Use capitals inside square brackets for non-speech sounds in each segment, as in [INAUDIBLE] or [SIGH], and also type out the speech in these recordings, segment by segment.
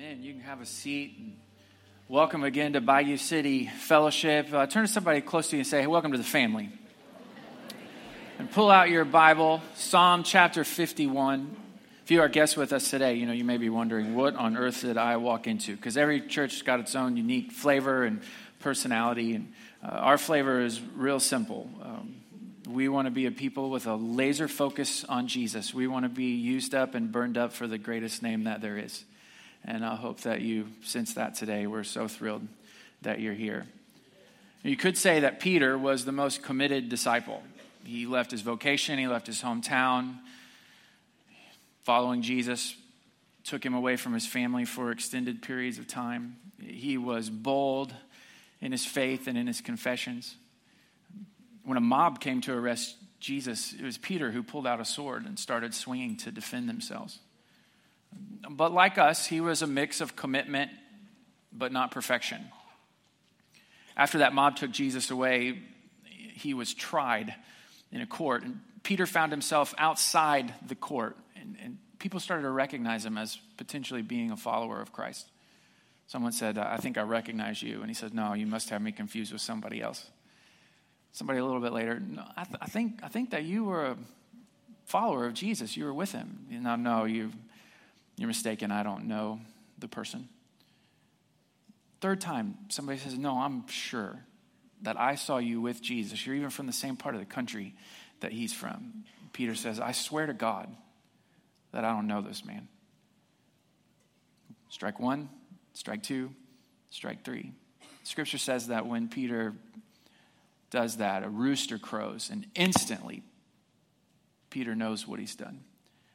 Amen. You can have a seat. Welcome again to Bayou City Fellowship. Uh, turn to somebody close to you and say, hey, Welcome to the family. And pull out your Bible, Psalm chapter 51. If you are guests with us today, you know, you may be wondering, what on earth did I walk into? Because every church has got its own unique flavor and personality. And uh, our flavor is real simple. Um, we want to be a people with a laser focus on Jesus. We want to be used up and burned up for the greatest name that there is. And I hope that you sense that today. We're so thrilled that you're here. You could say that Peter was the most committed disciple. He left his vocation, he left his hometown, following Jesus, took him away from his family for extended periods of time. He was bold in his faith and in his confessions. When a mob came to arrest Jesus, it was Peter who pulled out a sword and started swinging to defend themselves. But like us, he was a mix of commitment but not perfection. After that mob took Jesus away, he was tried in a court. And Peter found himself outside the court, and, and people started to recognize him as potentially being a follower of Christ. Someone said, I think I recognize you. And he said, No, you must have me confused with somebody else. Somebody a little bit later, no, I, th- I, think, I think that you were a follower of Jesus. You were with him. No, no, you you're mistaken. I don't know the person. Third time, somebody says, No, I'm sure that I saw you with Jesus. You're even from the same part of the country that he's from. Peter says, I swear to God that I don't know this man. Strike one, strike two, strike three. Scripture says that when Peter does that, a rooster crows, and instantly Peter knows what he's done.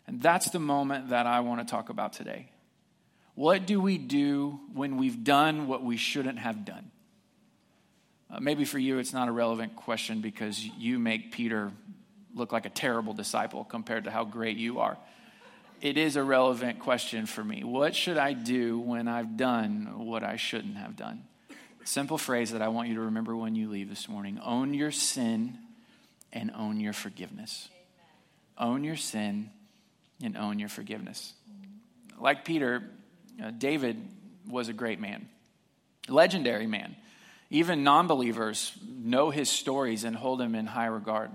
And that's the moment that I want to talk about today. What do we do when we've done what we shouldn't have done? Uh, maybe for you, it's not a relevant question because you make Peter look like a terrible disciple compared to how great you are. It is a relevant question for me. What should I do when I've done what I shouldn't have done? Simple phrase that I want you to remember when you leave this morning own your sin and own your forgiveness. Amen. Own your sin and own your forgiveness. Like Peter, uh, David was a great man, legendary man. Even non believers know his stories and hold him in high regard.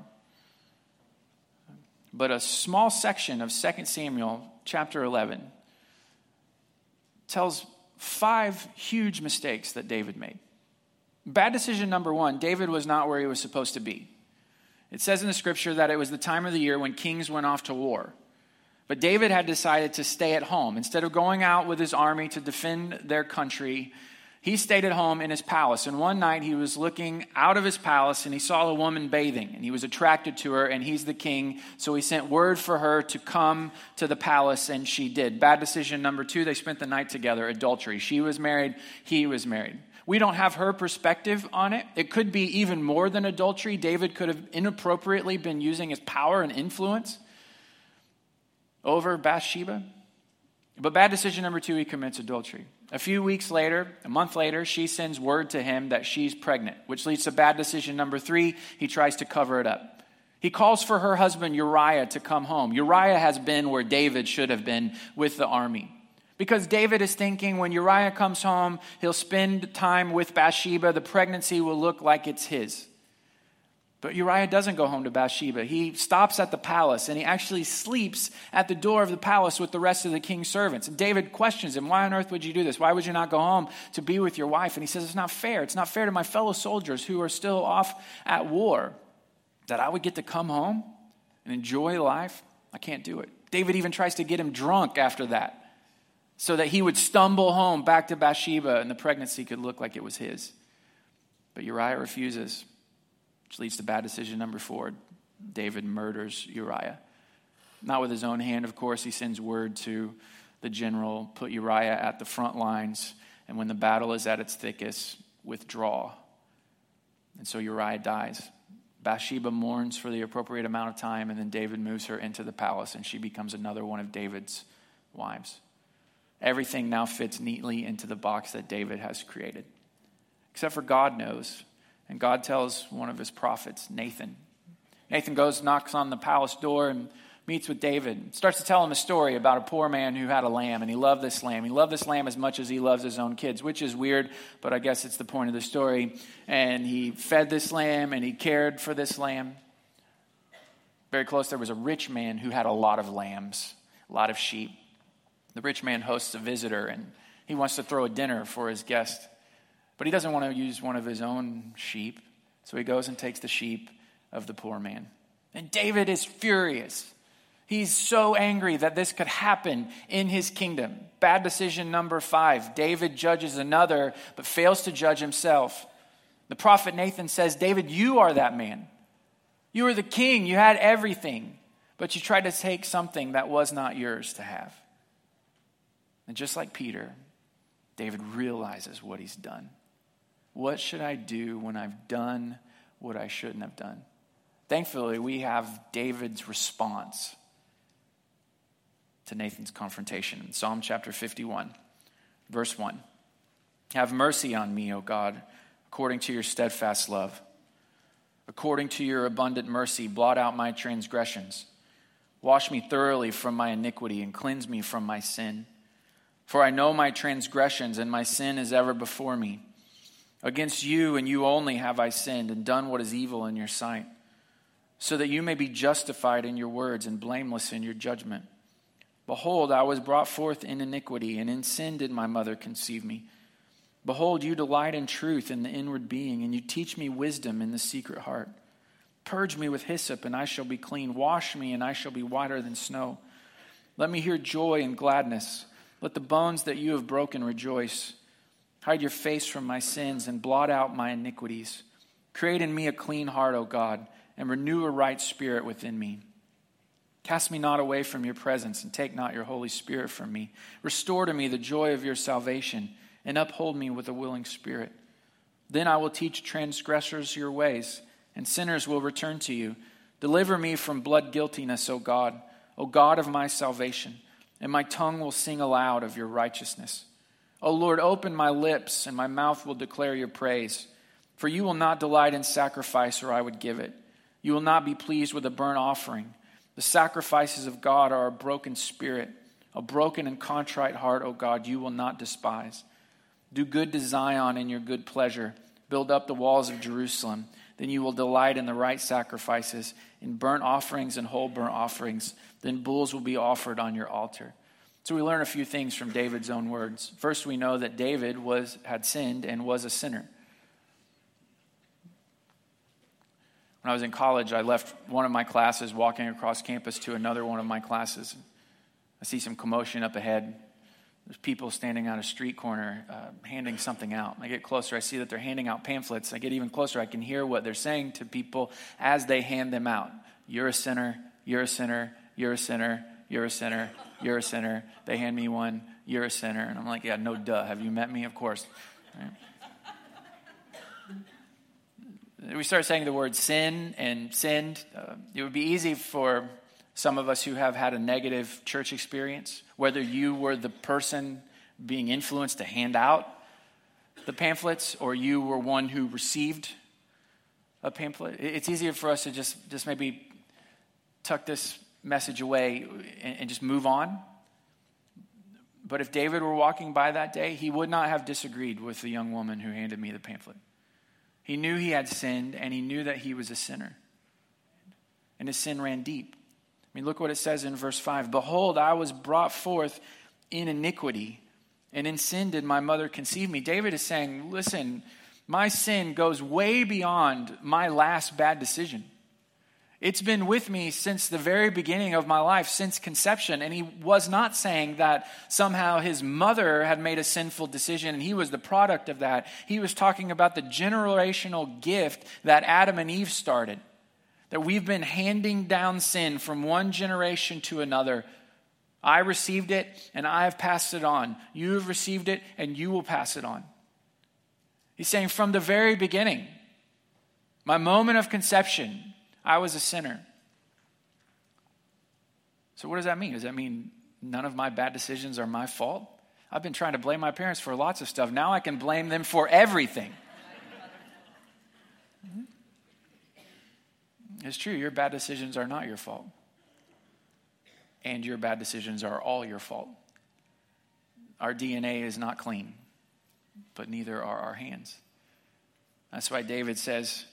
But a small section of 2 Samuel chapter 11 tells five huge mistakes that David made. Bad decision number one David was not where he was supposed to be. It says in the scripture that it was the time of the year when kings went off to war. But David had decided to stay at home. Instead of going out with his army to defend their country, he stayed at home in his palace. And one night he was looking out of his palace and he saw a woman bathing and he was attracted to her and he's the king. So he sent word for her to come to the palace and she did. Bad decision number two, they spent the night together, adultery. She was married, he was married. We don't have her perspective on it. It could be even more than adultery. David could have inappropriately been using his power and influence over Bathsheba. But bad decision number two, he commits adultery. A few weeks later, a month later, she sends word to him that she's pregnant, which leads to bad decision number three. He tries to cover it up. He calls for her husband Uriah to come home. Uriah has been where David should have been with the army. Because David is thinking when Uriah comes home, he'll spend time with Bathsheba. The pregnancy will look like it's his. But Uriah doesn't go home to Bathsheba. He stops at the palace and he actually sleeps at the door of the palace with the rest of the king's servants. And David questions him, Why on earth would you do this? Why would you not go home to be with your wife? And he says, It's not fair. It's not fair to my fellow soldiers who are still off at war that I would get to come home and enjoy life. I can't do it. David even tries to get him drunk after that so that he would stumble home back to Bathsheba and the pregnancy could look like it was his. But Uriah refuses which leads to bad decision number four. David murders Uriah. Not with his own hand, of course. He sends word to the general put Uriah at the front lines, and when the battle is at its thickest, withdraw. And so Uriah dies. Bathsheba mourns for the appropriate amount of time, and then David moves her into the palace, and she becomes another one of David's wives. Everything now fits neatly into the box that David has created. Except for God knows and God tells one of his prophets, Nathan. Nathan goes, knocks on the palace door, and meets with David, starts to tell him a story about a poor man who had a lamb, and he loved this lamb. He loved this lamb as much as he loves his own kids, which is weird, but I guess it's the point of the story. And he fed this lamb and he cared for this lamb. Very close, there was a rich man who had a lot of lambs, a lot of sheep. The rich man hosts a visitor and he wants to throw a dinner for his guest, but he doesn't want to use one of his own sheep. So he goes and takes the sheep of the poor man. And David is furious. He's so angry that this could happen in his kingdom. Bad decision number five David judges another, but fails to judge himself. The prophet Nathan says, David, you are that man. You were the king, you had everything, but you tried to take something that was not yours to have. And just like Peter, David realizes what he's done. What should I do when I've done what I shouldn't have done? Thankfully, we have David's response to Nathan's confrontation. In Psalm chapter 51, verse 1 Have mercy on me, O God, according to your steadfast love. According to your abundant mercy, blot out my transgressions. Wash me thoroughly from my iniquity and cleanse me from my sin. For I know my transgressions, and my sin is ever before me. Against you and you only have I sinned and done what is evil in your sight, so that you may be justified in your words and blameless in your judgment. Behold, I was brought forth in iniquity, and in sin did my mother conceive me. Behold, you delight in truth in the inward being, and you teach me wisdom in the secret heart. Purge me with hyssop, and I shall be clean. Wash me, and I shall be whiter than snow. Let me hear joy and gladness. Let the bones that you have broken rejoice. Hide your face from my sins and blot out my iniquities. Create in me a clean heart, O God, and renew a right spirit within me. Cast me not away from your presence, and take not your Holy Spirit from me. Restore to me the joy of your salvation, and uphold me with a willing spirit. Then I will teach transgressors your ways, and sinners will return to you. Deliver me from blood guiltiness, O God, O God of my salvation, and my tongue will sing aloud of your righteousness. O Lord, open my lips, and my mouth will declare your praise. For you will not delight in sacrifice, or I would give it. You will not be pleased with a burnt offering. The sacrifices of God are a broken spirit, a broken and contrite heart, O God, you will not despise. Do good to Zion in your good pleasure. Build up the walls of Jerusalem. Then you will delight in the right sacrifices, in burnt offerings and whole burnt offerings. Then bulls will be offered on your altar. So we learn a few things from David's own words. First, we know that David was, had sinned and was a sinner. When I was in college, I left one of my classes walking across campus to another one of my classes. I see some commotion up ahead. There's people standing on a street corner uh, handing something out. I get closer, I see that they're handing out pamphlets. I get even closer, I can hear what they're saying to people as they hand them out. You're a sinner, you're a sinner, you're a sinner, you're a sinner, you're a sinner. They hand me one, you're a sinner. And I'm like, yeah, no duh. Have you met me? Of course. Right? we start saying the word sin and sinned, uh, it would be easy for some of us who have had a negative church experience, whether you were the person being influenced to hand out the pamphlets or you were one who received a pamphlet. It's easier for us to just, just maybe tuck this message away and, and just move on. But if David were walking by that day, he would not have disagreed with the young woman who handed me the pamphlet. He knew he had sinned, and he knew that he was a sinner. And his sin ran deep. I mean, look what it says in verse 5 Behold, I was brought forth in iniquity, and in sin did my mother conceive me. David is saying, Listen, my sin goes way beyond my last bad decision. It's been with me since the very beginning of my life, since conception. And he was not saying that somehow his mother had made a sinful decision and he was the product of that. He was talking about the generational gift that Adam and Eve started. That we've been handing down sin from one generation to another. I received it and I have passed it on. You have received it and you will pass it on. He's saying from the very beginning, my moment of conception, I was a sinner. So, what does that mean? Does that mean none of my bad decisions are my fault? I've been trying to blame my parents for lots of stuff. Now I can blame them for everything. Mm-hmm. It's true, your bad decisions are not your fault. and your bad decisions are all your fault. Our DNA is not clean, but neither are our hands. That's why David says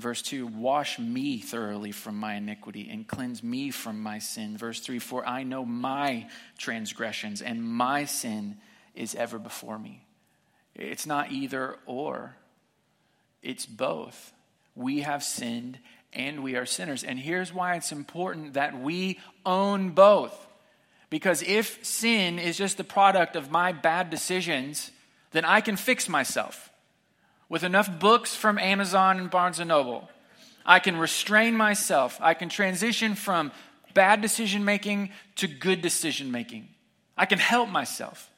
verse 2 Wash me thoroughly from my iniquity and cleanse me from my sin. Verse 3 For I know my transgressions, and my sin is ever before me. It's not either or, it's both. We have sinned and we are sinners. And here's why it's important that we own both. Because if sin is just the product of my bad decisions, then I can fix myself. With enough books from Amazon and Barnes and Noble, I can restrain myself. I can transition from bad decision making to good decision making. I can help myself.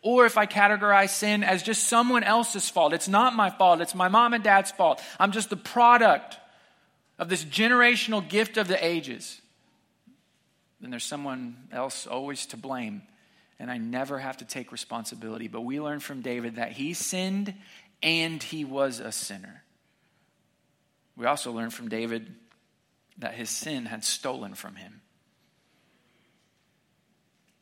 Or if I categorize sin as just someone else's fault, it's not my fault, it's my mom and dad's fault. I'm just the product of this generational gift of the ages. Then there's someone else always to blame, and I never have to take responsibility. But we learn from David that he sinned and he was a sinner. We also learn from David that his sin had stolen from him.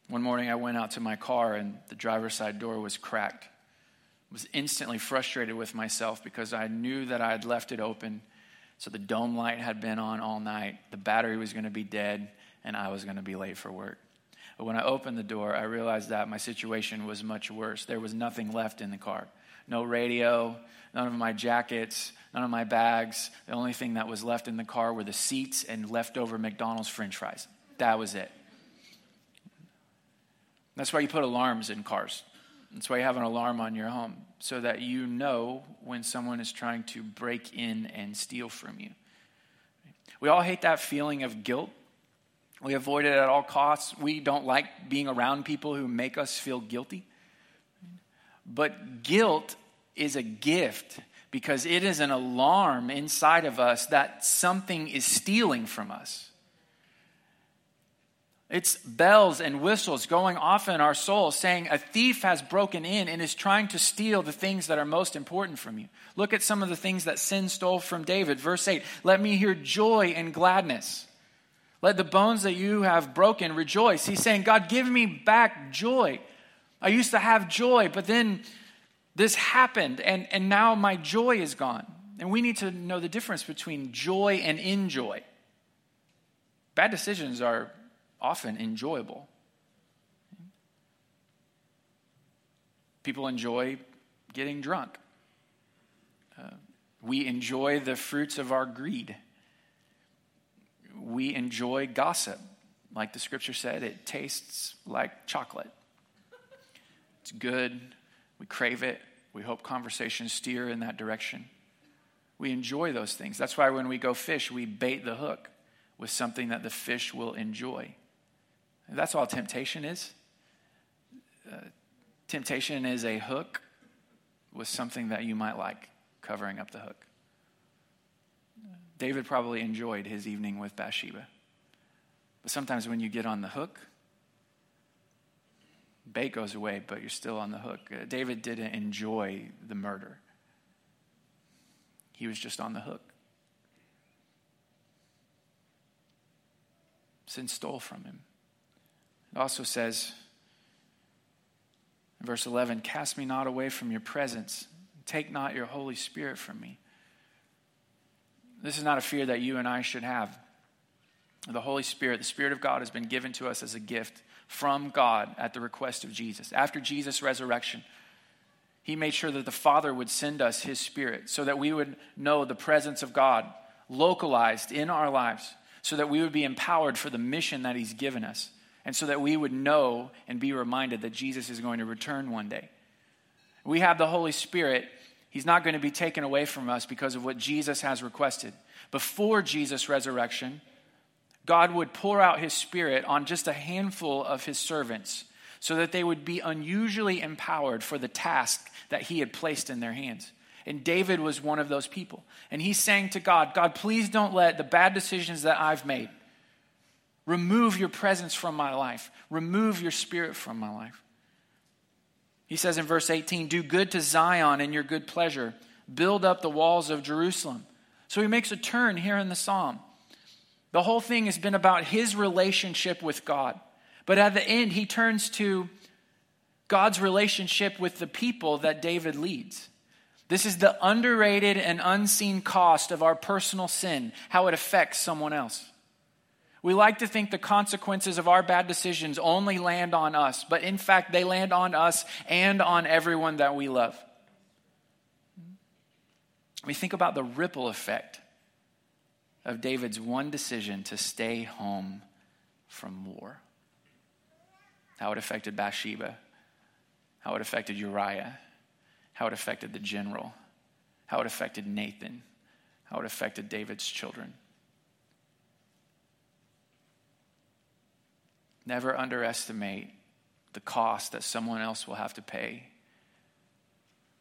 One morning I went out to my car and the driver's side door was cracked. I was instantly frustrated with myself because I knew that I had left it open. So the dome light had been on all night. The battery was going to be dead and I was going to be late for work. But when I opened the door, I realized that my situation was much worse. There was nothing left in the car. No radio, none of my jackets, none of my bags. The only thing that was left in the car were the seats and leftover McDonald's french fries. That was it. That's why you put alarms in cars. That's why you have an alarm on your home, so that you know when someone is trying to break in and steal from you. We all hate that feeling of guilt. We avoid it at all costs. We don't like being around people who make us feel guilty. But guilt is a gift because it is an alarm inside of us that something is stealing from us. It's bells and whistles going off in our soul saying a thief has broken in and is trying to steal the things that are most important from you. Look at some of the things that sin stole from David. Verse 8 Let me hear joy and gladness. Let the bones that you have broken rejoice. He's saying, God, give me back joy. I used to have joy, but then this happened, and, and now my joy is gone. And we need to know the difference between joy and enjoy. Bad decisions are often enjoyable. People enjoy getting drunk. Uh, we enjoy the fruits of our greed. We enjoy gossip. Like the scripture said, it tastes like chocolate. It's good. We crave it. We hope conversations steer in that direction. We enjoy those things. That's why when we go fish, we bait the hook with something that the fish will enjoy. That's all temptation is. Uh, temptation is a hook with something that you might like covering up the hook. David probably enjoyed his evening with Bathsheba. But sometimes when you get on the hook, bait goes away, but you're still on the hook. Uh, David didn't enjoy the murder, he was just on the hook. Sin stole from him. It also says verse 11, Cast me not away from your presence, take not your Holy Spirit from me. This is not a fear that you and I should have. The Holy Spirit, the Spirit of God, has been given to us as a gift from God at the request of Jesus. After Jesus' resurrection, He made sure that the Father would send us His Spirit so that we would know the presence of God localized in our lives, so that we would be empowered for the mission that He's given us and so that we would know and be reminded that Jesus is going to return one day. We have the Holy Spirit. He's not going to be taken away from us because of what Jesus has requested. Before Jesus' resurrection, God would pour out his Spirit on just a handful of his servants so that they would be unusually empowered for the task that he had placed in their hands. And David was one of those people. And he's saying to God, God, please don't let the bad decisions that I've made, Remove your presence from my life. Remove your spirit from my life. He says in verse 18, Do good to Zion in your good pleasure. Build up the walls of Jerusalem. So he makes a turn here in the psalm. The whole thing has been about his relationship with God. But at the end, he turns to God's relationship with the people that David leads. This is the underrated and unseen cost of our personal sin, how it affects someone else. We like to think the consequences of our bad decisions only land on us, but in fact, they land on us and on everyone that we love. We think about the ripple effect of David's one decision to stay home from war. How it affected Bathsheba, how it affected Uriah, how it affected the general, how it affected Nathan, how it affected David's children. Never underestimate the cost that someone else will have to pay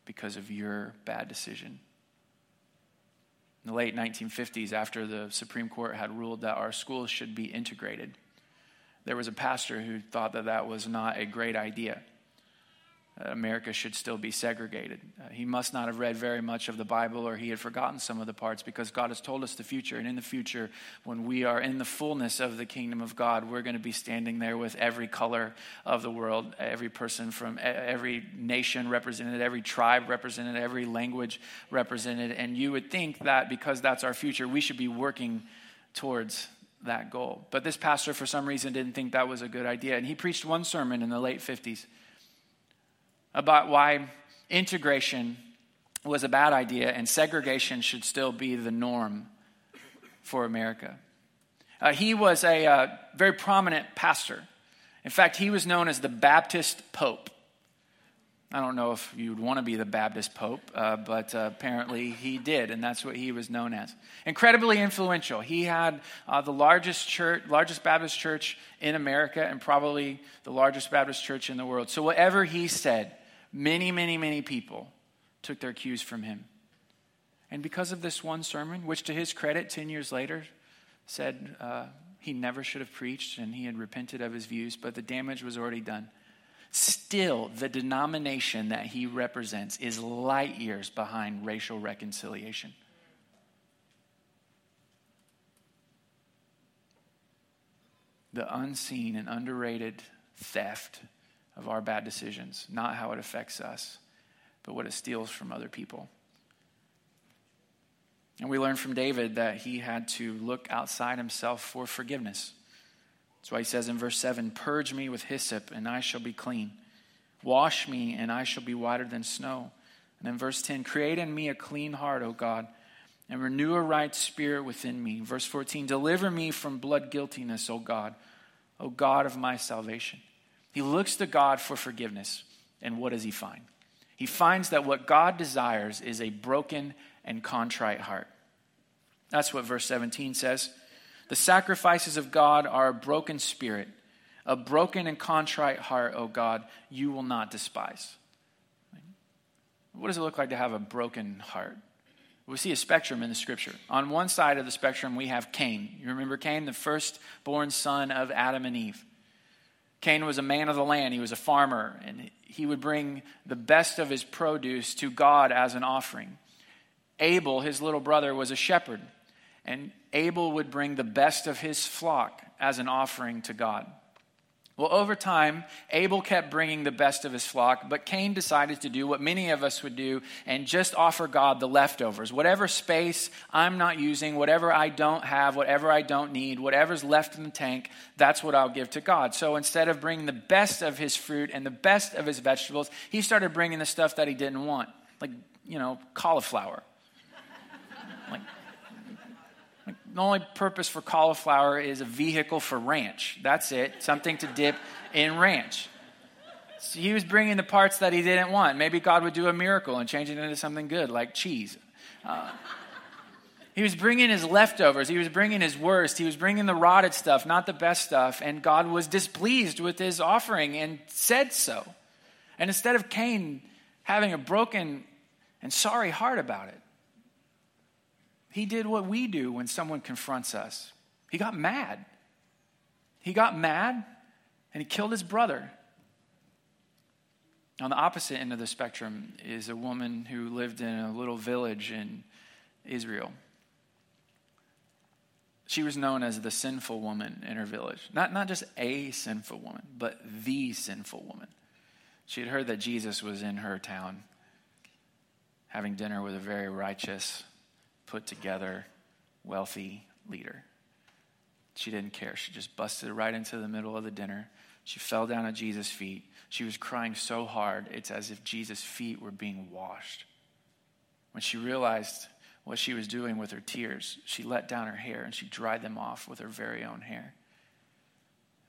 because of your bad decision. The late 1950s, after the Supreme Court had ruled that our schools should be integrated, there was a pastor who thought that that was not a great idea. America should still be segregated. Uh, he must not have read very much of the Bible or he had forgotten some of the parts because God has told us the future. And in the future, when we are in the fullness of the kingdom of God, we're going to be standing there with every color of the world, every person from every nation represented, every tribe represented, every language represented. And you would think that because that's our future, we should be working towards that goal. But this pastor, for some reason, didn't think that was a good idea. And he preached one sermon in the late 50s about why integration was a bad idea and segregation should still be the norm for America. Uh, he was a uh, very prominent pastor. In fact, he was known as the Baptist Pope. I don't know if you'd want to be the Baptist Pope, uh, but uh, apparently he did, and that's what he was known as. Incredibly influential. He had uh, the largest church, largest Baptist church in America, and probably the largest Baptist church in the world. So whatever he said, Many, many, many people took their cues from him. And because of this one sermon, which to his credit, 10 years later, said uh, he never should have preached and he had repented of his views, but the damage was already done. Still, the denomination that he represents is light years behind racial reconciliation. The unseen and underrated theft of our bad decisions, not how it affects us, but what it steals from other people. And we learn from David that he had to look outside himself for forgiveness. That's why he says in verse 7 Purge me with hyssop, and I shall be clean. Wash me, and I shall be whiter than snow. And in verse 10 Create in me a clean heart, O God, and renew a right spirit within me. Verse 14 Deliver me from blood guiltiness, O God, O God of my salvation. He looks to God for forgiveness. And what does he find? He finds that what God desires is a broken and contrite heart. That's what verse 17 says. The sacrifices of God are a broken spirit, a broken and contrite heart, O God, you will not despise. What does it look like to have a broken heart? We see a spectrum in the scripture. On one side of the spectrum, we have Cain. You remember Cain, the firstborn son of Adam and Eve. Cain was a man of the land, he was a farmer, and he would bring the best of his produce to God as an offering. Abel, his little brother, was a shepherd, and Abel would bring the best of his flock as an offering to God. Well, over time, Abel kept bringing the best of his flock, but Cain decided to do what many of us would do and just offer God the leftovers. Whatever space I'm not using, whatever I don't have, whatever I don't need, whatever's left in the tank, that's what I'll give to God. So instead of bringing the best of his fruit and the best of his vegetables, he started bringing the stuff that he didn't want, like, you know, cauliflower. like, the only purpose for cauliflower is a vehicle for ranch. That's it, something to dip in ranch. So he was bringing the parts that he didn't want. Maybe God would do a miracle and change it into something good, like cheese. Uh, he was bringing his leftovers. He was bringing his worst. He was bringing the rotted stuff, not the best stuff. And God was displeased with his offering and said so. And instead of Cain having a broken and sorry heart about it, he did what we do when someone confronts us. He got mad. He got mad and he killed his brother. On the opposite end of the spectrum is a woman who lived in a little village in Israel. She was known as the sinful woman in her village. Not, not just a sinful woman, but the sinful woman. She had heard that Jesus was in her town having dinner with a very righteous, put together, wealthy leader. She didn't care. She just busted right into the middle of the dinner. She fell down at Jesus' feet. She was crying so hard, it's as if Jesus' feet were being washed. When she realized what she was doing with her tears, she let down her hair and she dried them off with her very own hair.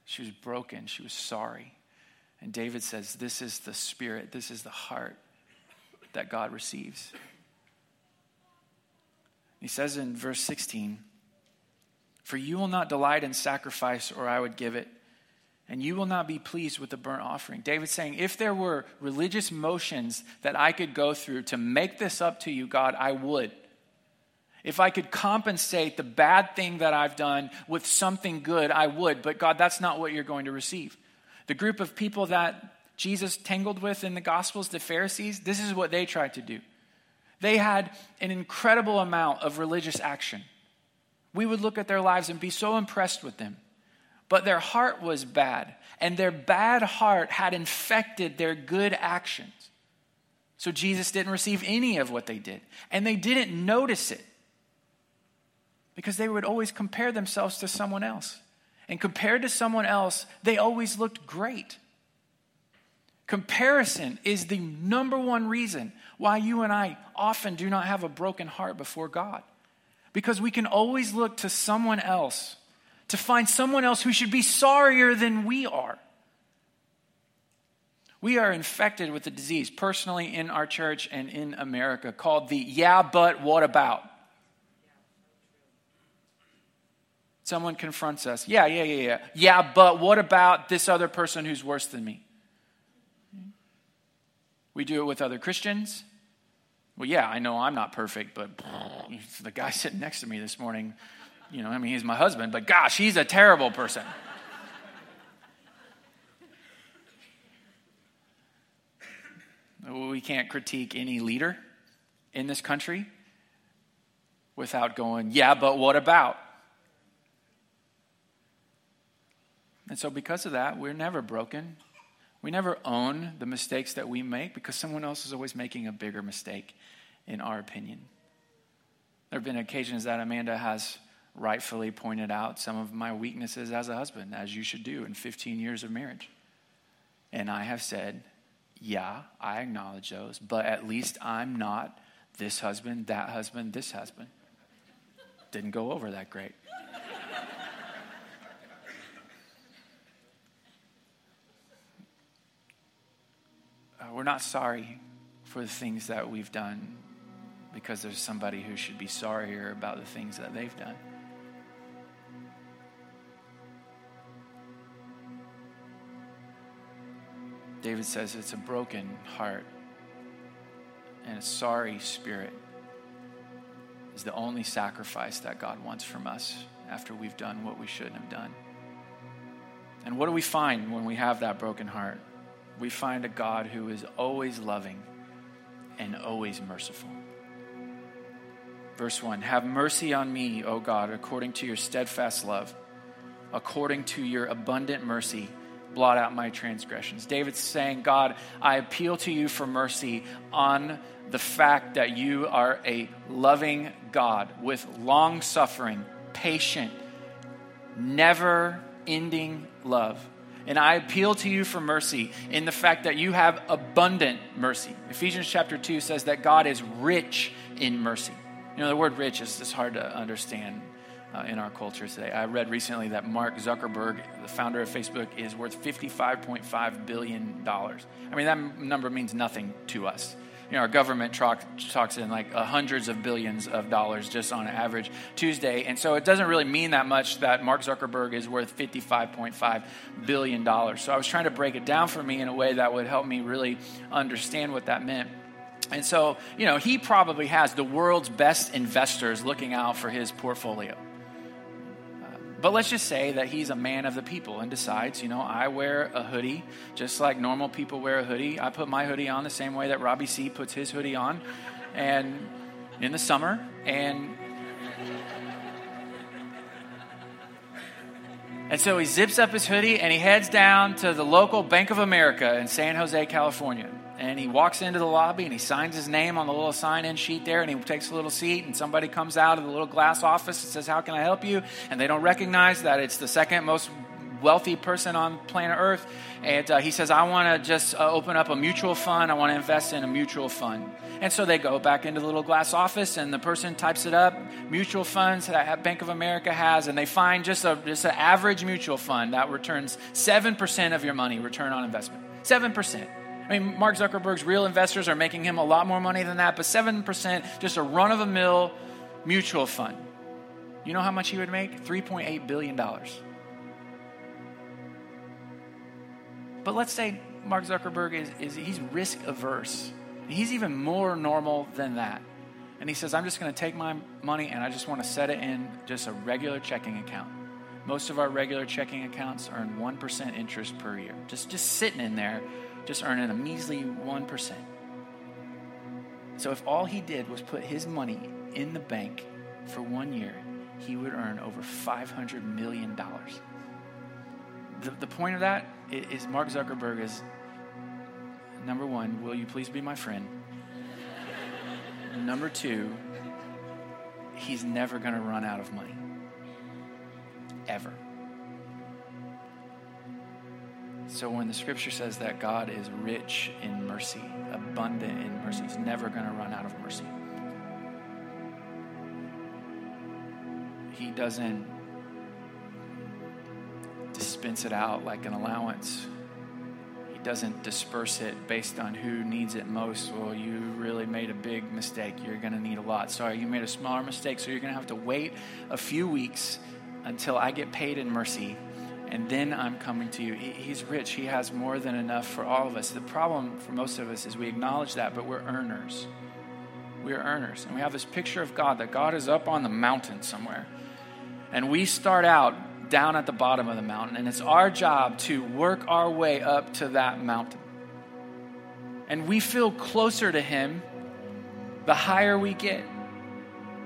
She was broken. She was sorry. And David says, This is the spirit, this is the heart that God receives. He says in verse 16, For you will not delight in sacrifice, or I would give it, and you will not be pleased with the burnt offering. David's saying, If there were religious motions that I could go through to make this up to you, God, I would. If I could compensate the bad thing that I've done with something good, I would. But God, that's not what you're going to receive. The group of people that Jesus tangled with in the Gospels, the Pharisees, this is what they tried to do. They had an incredible amount of religious action. We would look at their lives and be so impressed with them. But their heart was bad, and their bad heart had infected their good actions. So Jesus didn't receive any of what they did, and they didn't notice it because they would always compare themselves to someone else. And compared to someone else, they always looked great. Comparison is the number one reason why you and I often do not have a broken heart before God. Because we can always look to someone else to find someone else who should be sorrier than we are. We are infected with a disease, personally in our church and in America, called the yeah, but what about? Someone confronts us. Yeah, yeah, yeah, yeah. Yeah, but what about this other person who's worse than me? We do it with other Christians. Well, yeah, I know I'm not perfect, but [LAUGHS] the guy sitting next to me this morning, you know, I mean, he's my husband, but gosh, he's a terrible person. [LAUGHS] we can't critique any leader in this country without going, yeah, but what about? And so, because of that, we're never broken. We never own the mistakes that we make because someone else is always making a bigger mistake, in our opinion. There have been occasions that Amanda has rightfully pointed out some of my weaknesses as a husband, as you should do in 15 years of marriage. And I have said, yeah, I acknowledge those, but at least I'm not this husband, that husband, this husband. Didn't go over that great. we're not sorry for the things that we've done because there's somebody who should be sorrier about the things that they've done. David says it's a broken heart and a sorry spirit is the only sacrifice that God wants from us after we've done what we shouldn't have done. And what do we find when we have that broken heart? We find a God who is always loving and always merciful. Verse 1 Have mercy on me, O God, according to your steadfast love, according to your abundant mercy. Blot out my transgressions. David's saying, God, I appeal to you for mercy on the fact that you are a loving God with long suffering, patient, never ending love. And I appeal to you for mercy in the fact that you have abundant mercy. Ephesians chapter 2 says that God is rich in mercy. You know, the word rich is just hard to understand uh, in our culture today. I read recently that Mark Zuckerberg, the founder of Facebook, is worth $55.5 billion. I mean, that number means nothing to us you know, our government talk, talks in like uh, hundreds of billions of dollars just on average Tuesday. And so it doesn't really mean that much that Mark Zuckerberg is worth $55.5 billion. So I was trying to break it down for me in a way that would help me really understand what that meant. And so, you know, he probably has the world's best investors looking out for his portfolio. But let's just say that he's a man of the people and decides, you know, I wear a hoodie just like normal people wear a hoodie. I put my hoodie on the same way that Robbie C puts his hoodie on and in the summer and And so he zips up his hoodie and he heads down to the local Bank of America in San Jose, California. And he walks into the lobby and he signs his name on the little sign in sheet there and he takes a little seat. And somebody comes out of the little glass office and says, How can I help you? And they don't recognize that it's the second most wealthy person on planet Earth. And uh, he says, I want to just uh, open up a mutual fund. I want to invest in a mutual fund. And so they go back into the little glass office, and the person types it up. Mutual funds that Bank of America has, and they find just a just an average mutual fund that returns seven percent of your money return on investment. Seven percent. I mean, Mark Zuckerberg's real investors are making him a lot more money than that, but seven percent, just a run of the mill mutual fund. You know how much he would make? Three point eight billion dollars. But let's say Mark Zuckerberg is, is he's risk averse. He's even more normal than that. And he says, I'm just going to take my money and I just want to set it in just a regular checking account. Most of our regular checking accounts earn 1% interest per year. Just, just sitting in there, just earning a measly 1%. So if all he did was put his money in the bank for one year, he would earn over $500 million. The, the point of that is Mark Zuckerberg is number one, will you please be my friend? number two, he's never going to run out of money. Ever. So when the scripture says that God is rich in mercy, abundant in mercy, he's never going to run out of mercy. He doesn't dispense it out like an allowance. He doesn't disperse it based on who needs it most. Well, you really made a big mistake. You're going to need a lot. Sorry, you made a smaller mistake, so you're going to have to wait a few weeks until I get paid in mercy, and then I'm coming to you. He's rich. He has more than enough for all of us. The problem for most of us is we acknowledge that, but we're earners. We're earners. And we have this picture of God that God is up on the mountain somewhere. And we start out down at the bottom of the mountain, and it's our job to work our way up to that mountain. And we feel closer to Him the higher we get.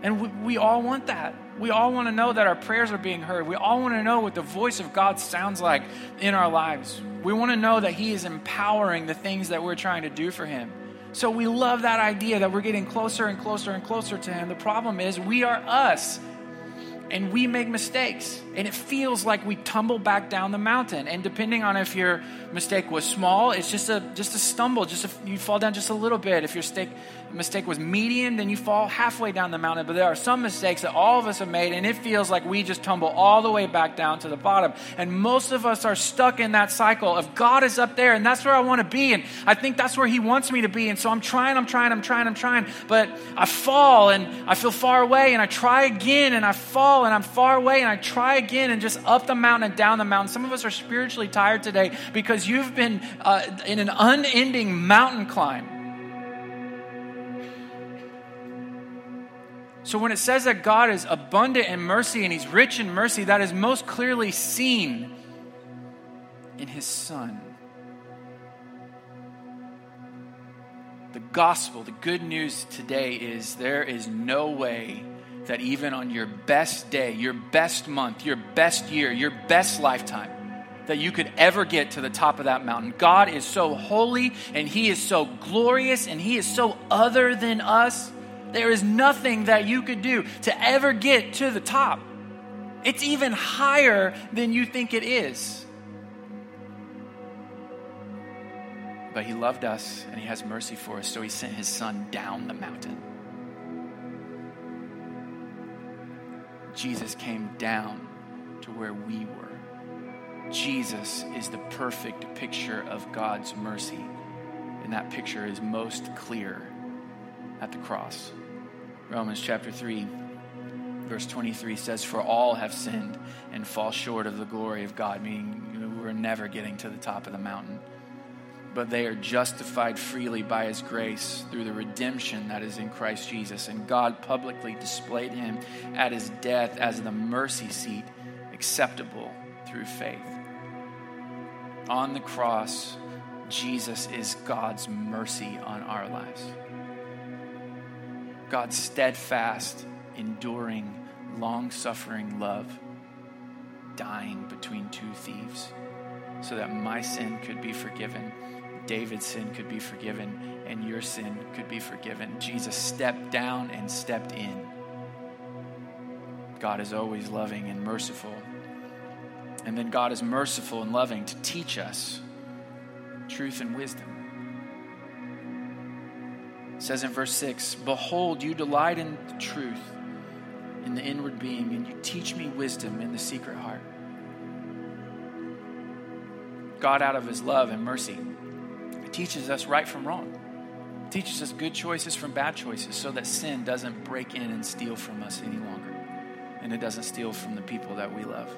And we, we all want that. We all want to know that our prayers are being heard. We all want to know what the voice of God sounds like in our lives. We want to know that He is empowering the things that we're trying to do for Him. So we love that idea that we're getting closer and closer and closer to Him. The problem is, we are us and we make mistakes and it feels like we tumble back down the mountain. And depending on if your mistake was small it's just a just a stumble just a, you fall down just a little bit. If your mistake mistake was median then you fall halfway down the mountain. But there are some mistakes that all of us have made and it feels like we just tumble all the way back down to the bottom. And most of us are stuck in that cycle of god is up there and that's where i want to be and i think that's where he wants me to be. And so i'm trying i'm trying i'm trying i'm trying but i fall and i feel far away and i try again and i fall and I'm far away and I try again and just up the mountain and down the mountain. Some of us are spiritually tired today because you've been uh, in an unending mountain climb. So when it says that God is abundant in mercy and He's rich in mercy, that is most clearly seen in His Son. The gospel, the good news today is there is no way that even on your best day, your best month, your best year, your best lifetime, that you could ever get to the top of that mountain. God is so holy and He is so glorious and He is so other than us. There is nothing that you could do to ever get to the top. It's even higher than you think it is. But He loved us and He has mercy for us, so He sent His Son down the mountain. Jesus came down to where we were. Jesus is the perfect picture of God's mercy, and that picture is most clear at the cross. Romans chapter 3, verse 23 says, For all have sinned and fall short of the glory of God, meaning we're never getting to the top of the mountain but they are justified freely by his grace through the redemption that is in Christ Jesus. And God publicly displayed him at his death as the mercy seat acceptable through faith. On the cross, Jesus is God's mercy on our lives. God's steadfast, enduring, long suffering love dying between two thieves so that my sin could be forgiven, David's sin could be forgiven, and your sin could be forgiven. Jesus stepped down and stepped in. God is always loving and merciful. And then God is merciful and loving to teach us truth and wisdom. It says in verse 6 Behold, you delight in the truth in the inward being, and you teach me wisdom in the secret heart. God, out of his love and mercy, teaches us right from wrong, teaches us good choices from bad choices so that sin doesn't break in and steal from us any longer, and it doesn't steal from the people that we love.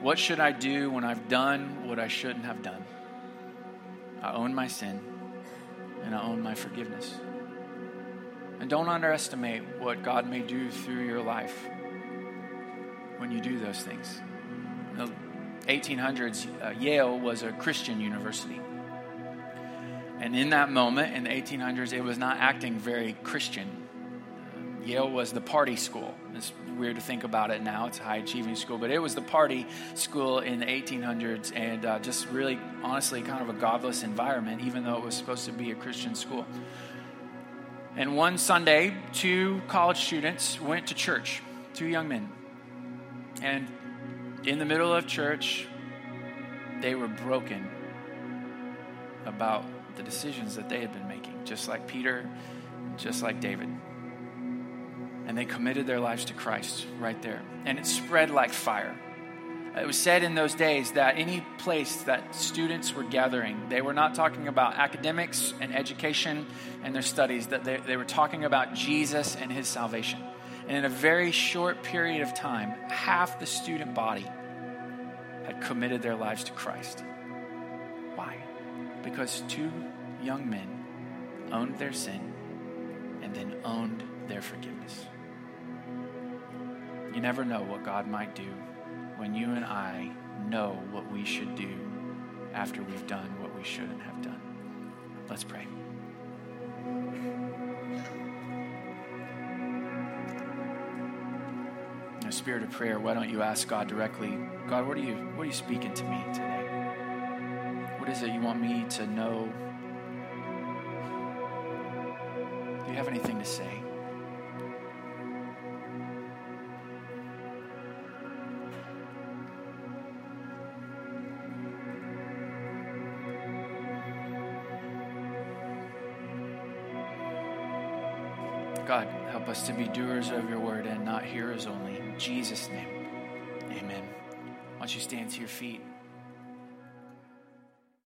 What should I do when I've done what I shouldn't have done? I own my sin and I own my forgiveness. And don't underestimate what God may do through your life when you do those things. In the 1800s, uh, Yale was a Christian university. And in that moment, in the 1800s, it was not acting very Christian. Yale was the party school. It's weird to think about it now. It's a high achieving school, but it was the party school in the 1800s and uh, just really, honestly, kind of a godless environment, even though it was supposed to be a Christian school. And one Sunday, two college students went to church, two young men. And in the middle of church, they were broken about the decisions that they had been making, just like Peter, just like David. And they committed their lives to Christ right there. And it spread like fire. It was said in those days that any place that students were gathering, they were not talking about academics and education and their studies, that they, they were talking about Jesus and his salvation. And in a very short period of time, half the student body had committed their lives to Christ. Why? Because two young men owned their sin and then owned their forgiveness. You never know what God might do when you and I know what we should do after we've done what we shouldn't have done. Let's pray. In a spirit of prayer, why don't you ask God directly, God, what are you what are you speaking to me today? What is it you want me to know? Do you have anything to say? God, help us to be doers of your word and not hearers only. In Jesus' name, amen. Why don't you stand to your feet?